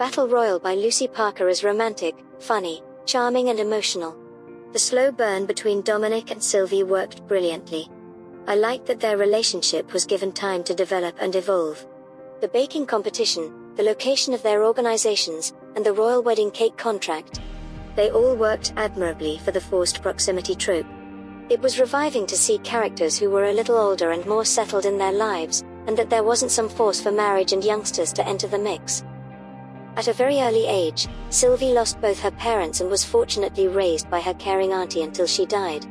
Battle Royal by Lucy Parker is romantic, funny, charming, and emotional. The slow burn between Dominic and Sylvie worked brilliantly. I liked that their relationship was given time to develop and evolve. The baking competition, the location of their organizations, and the royal wedding cake contract. They all worked admirably for the forced proximity trope. It was reviving to see characters who were a little older and more settled in their lives, and that there wasn't some force for marriage and youngsters to enter the mix. At a very early age, Sylvie lost both her parents and was fortunately raised by her caring auntie until she died.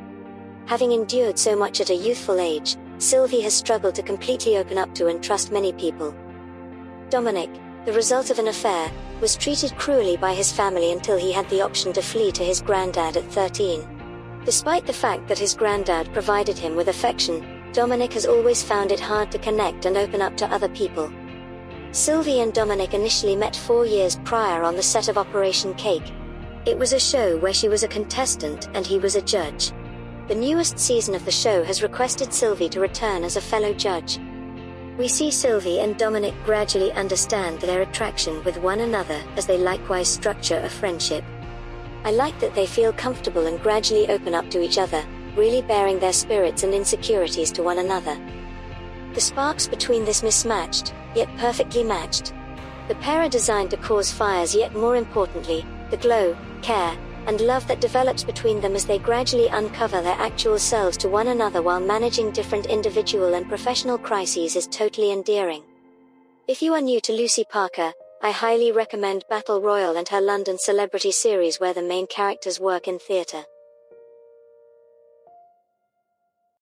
Having endured so much at a youthful age, Sylvie has struggled to completely open up to and trust many people. Dominic, the result of an affair, was treated cruelly by his family until he had the option to flee to his granddad at 13. Despite the fact that his granddad provided him with affection, Dominic has always found it hard to connect and open up to other people. Sylvie and Dominic initially met four years prior on the set of Operation Cake. It was a show where she was a contestant and he was a judge. The newest season of the show has requested Sylvie to return as a fellow judge. We see Sylvie and Dominic gradually understand their attraction with one another as they likewise structure a friendship. I like that they feel comfortable and gradually open up to each other, really baring their spirits and insecurities to one another. The sparks between this mismatched, yet perfectly matched. The pair are designed to cause fires, yet more importantly, the glow, care, and love that develops between them as they gradually uncover their actual selves to one another while managing different individual and professional crises is totally endearing. If you are new to Lucy Parker, I highly recommend Battle Royal and her London Celebrity series where the main characters work in theatre.